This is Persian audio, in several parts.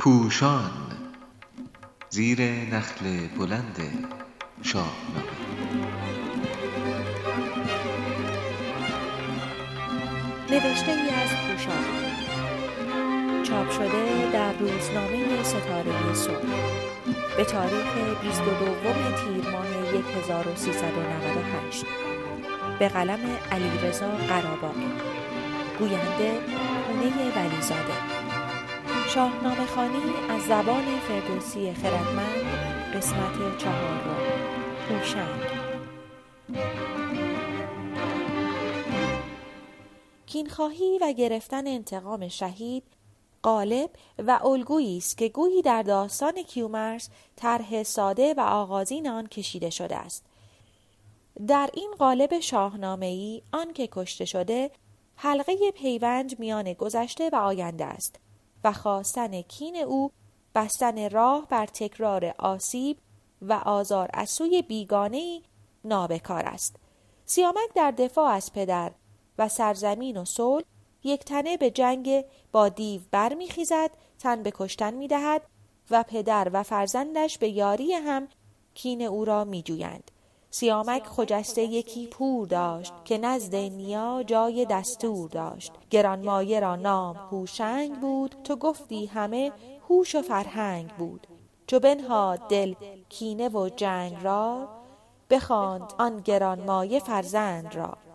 پوشان زیر نخل بلند شاهنامه نوشته ای از پوشان چاپ شده در روزنامه ستاره صبح به تاریخ 22 تیر ماه 1398 به قلم علیرضا قراباقی گوینده پونه ولیزاده. شاهنامه خانی از زبان فردوسی خردمند قسمت چهارم هوشنگ کینخواهی و گرفتن انتقام شهید قالب و الگویی است که گویی در داستان کیومرس طرح ساده و آغازین آن کشیده شده است. در این قالب شاهنامه ای آن که کشته شده حلقه پیوند میان گذشته و آینده است. و خواستن کین او بستن راه بر تکرار آسیب و آزار از سوی بیگانه نابکار است. سیامک در دفاع از پدر و سرزمین و صلح یک تنه به جنگ با دیو برمیخیزد تن به کشتن می‌دهد و پدر و فرزندش به یاری هم کین او را میجویند. سیامک خجسته یکی پور داشت که نزد نیا جای دستور داشت. گرانمایه را نام هوشنگ بود تو گفتی همه هوش و فرهنگ بود. چو بنهاد دل کینه و جنگ را بخواند آن گرانمایه فرزند را.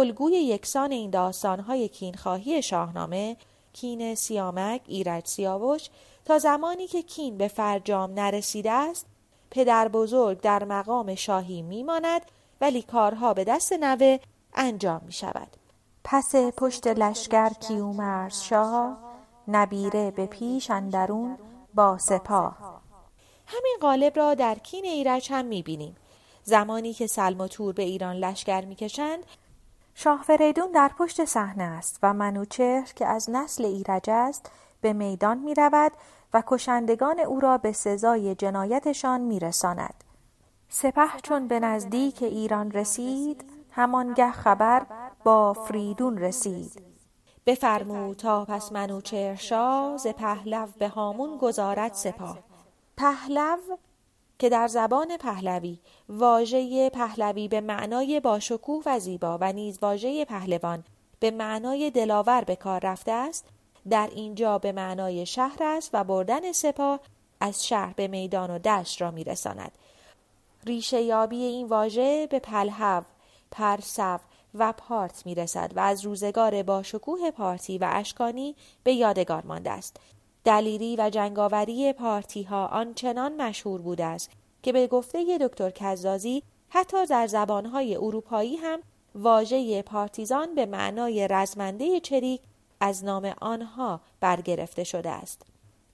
الگوی یکسان این داستانهای کینخواهی شاهنامه کین سیامک ایرج سیاوش تا زمانی که کین به فرجام نرسیده است پدر بزرگ در مقام شاهی میماند ولی کارها به دست نوه انجام می شود. پس پشت لشکر کیومرز شاه نبیره به پیش اندرون با سپاه همین قالب را در کین ایرج هم می بینیم. زمانی که سلم و تور به ایران لشکر می‌کشند شاه فریدون در پشت صحنه است و منوچهر که از نسل ایرج است به میدان می رود و کشندگان او را به سزای جنایتشان می رساند. سپه چون به نزدیک ایران رسید همانگه خبر با فریدون رسید بفرمود تا پس منوچهر شاه ز پهلو به هامون گذارد سپاه پهلو که در زبان پهلوی واژه پهلوی به معنای باشکوه و زیبا و نیز واژه پهلوان به معنای دلاور به کار رفته است در اینجا به معنای شهر است و بردن سپاه از شهر به میدان و دشت را میرساند. ریشه یابی این واژه به پلهو، پرسو و پارت می‌رسد و از روزگار باشکوه پارتی و اشکانی به یادگار مانده است. دلیری و جنگاوری پارتی ها آنچنان مشهور بوده است که به گفته دکتر کزازی حتی در زبانهای اروپایی هم واژه پارتیزان به معنای رزمنده چریک از نام آنها برگرفته شده است.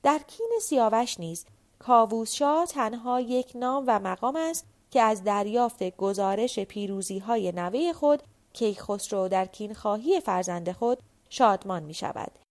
در کین سیاوش نیز کاووسشاه تنها یک نام و مقام است که از دریافت گزارش پیروزی های نوه خود کیخسرو در کینخواهی فرزند خود شادمان می شود.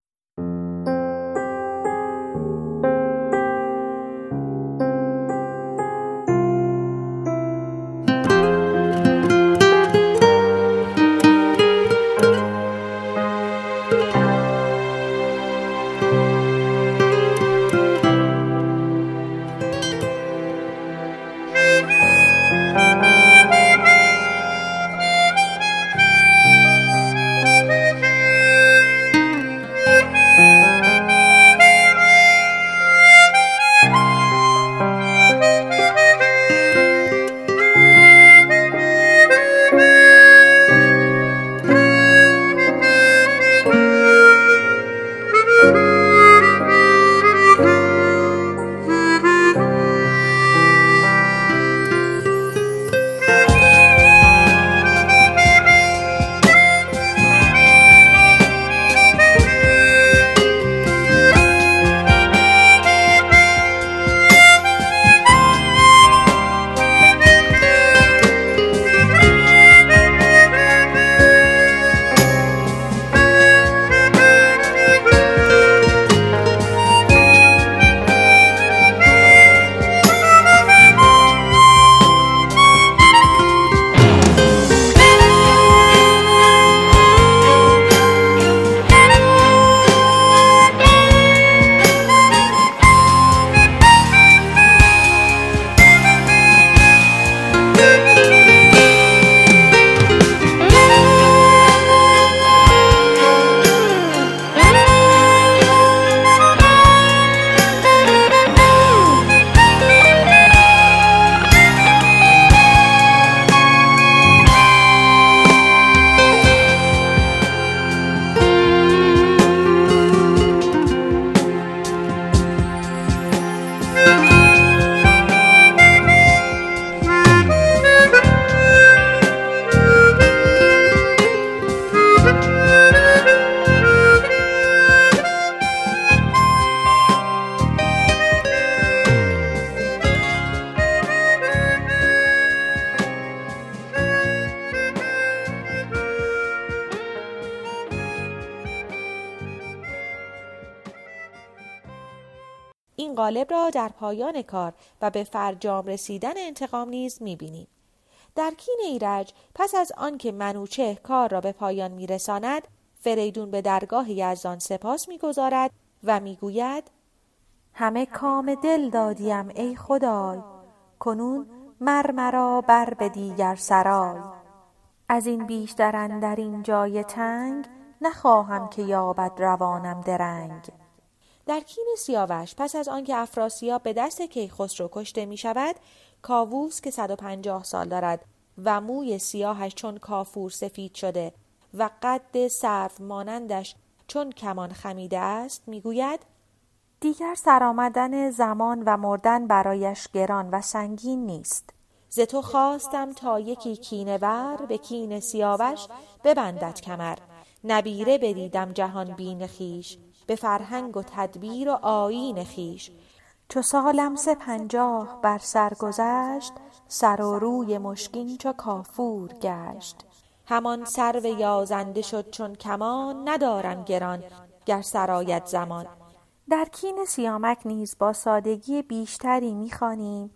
غالب را در پایان کار و به فرجام رسیدن انتقام نیز می‌بینیم. در کین ایرج پس از آنکه منوچه کار را به پایان میرساند فریدون به درگاه یزدان سپاس می‌گذارد و می‌گوید همه کام دل دادیم ای خدای. کنون مر مرا بر به دیگر سرای. از این بیشتر در این جای تنگ نخواهم که یابد روانم درنگ. در کین سیاوش پس از آنکه افراسیاب به دست کیخسرو کشته می شود کاووس که 150 سال دارد و موی سیاهش چون کافور سفید شده و قد سرو مانندش چون کمان خمیده است می‌گوید دیگر سرآمدن زمان و مردن برایش گران و سنگین نیست. ز تو خواستم تا یکی کینه بر به کین سیاوش ببندد کمر. نبیره بدیدم جهان بین خیش. به فرهنگ و تدبیر و آیین خیش. چو سالم سه پنجاه بر سر گذشت سر و روی مشکین چو کافور گشت. همان سرو یازنده شد چون کمان ندارم گران گر سرایت زمان. در کین سیامک نیز با سادگی بیشتری می‌خوانیم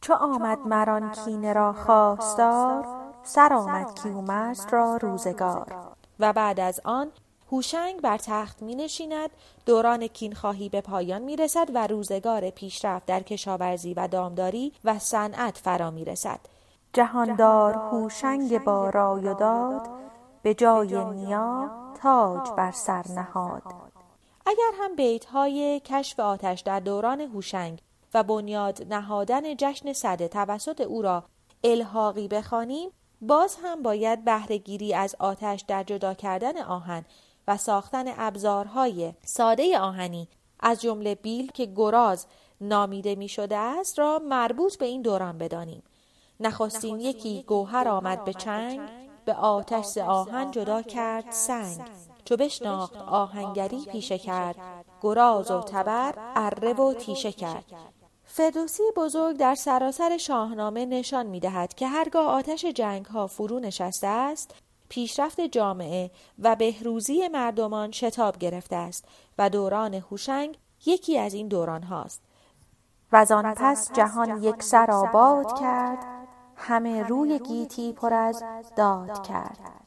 چو آمد مران کینه را خواستار سر آمد کیومرث را روزگار. و بعد از آن هوشنگ بر تخت می نشیند دوران کینخواهی به پایان می رسد و روزگار پیشرفت در کشاورزی و دامداری و صنعت فرا می رسد جهاندار هوشنگ با رای و داد به جای نیا تاج بر سر نهاد. اگر هم بیت های کشف آتش در دوران هوشنگ و بنیاد نهادن جشن صده توسط او را الحاقی بخوانیم باز هم باید بهرهگیری از آتش در جدا کردن آهن و ساختن ابزارهای ساده آهنی از جمله بیل که گراز نامیده می شده است را مربوط به این دوران بدانیم. نخستین یکی گوهر آمد به چنگ به آتش ز آهن جدا کرد سنگ. چو بشناخت آهنگری پیشه کرد گراز و تبر اره و تیشه کرد. فردوسی بزرگ در سراسر شاهنامه نشان می دهد که هرگاه آتش جنگ ها فرو نشسته است پیشرفت جامعه و بهروزی مردمان شتاب گرفته است و دوران هوشنگ یکی از این دوران هاست. و آن پس جهان یک سر آباد کرد همه روی گیتی پر از داد کرد.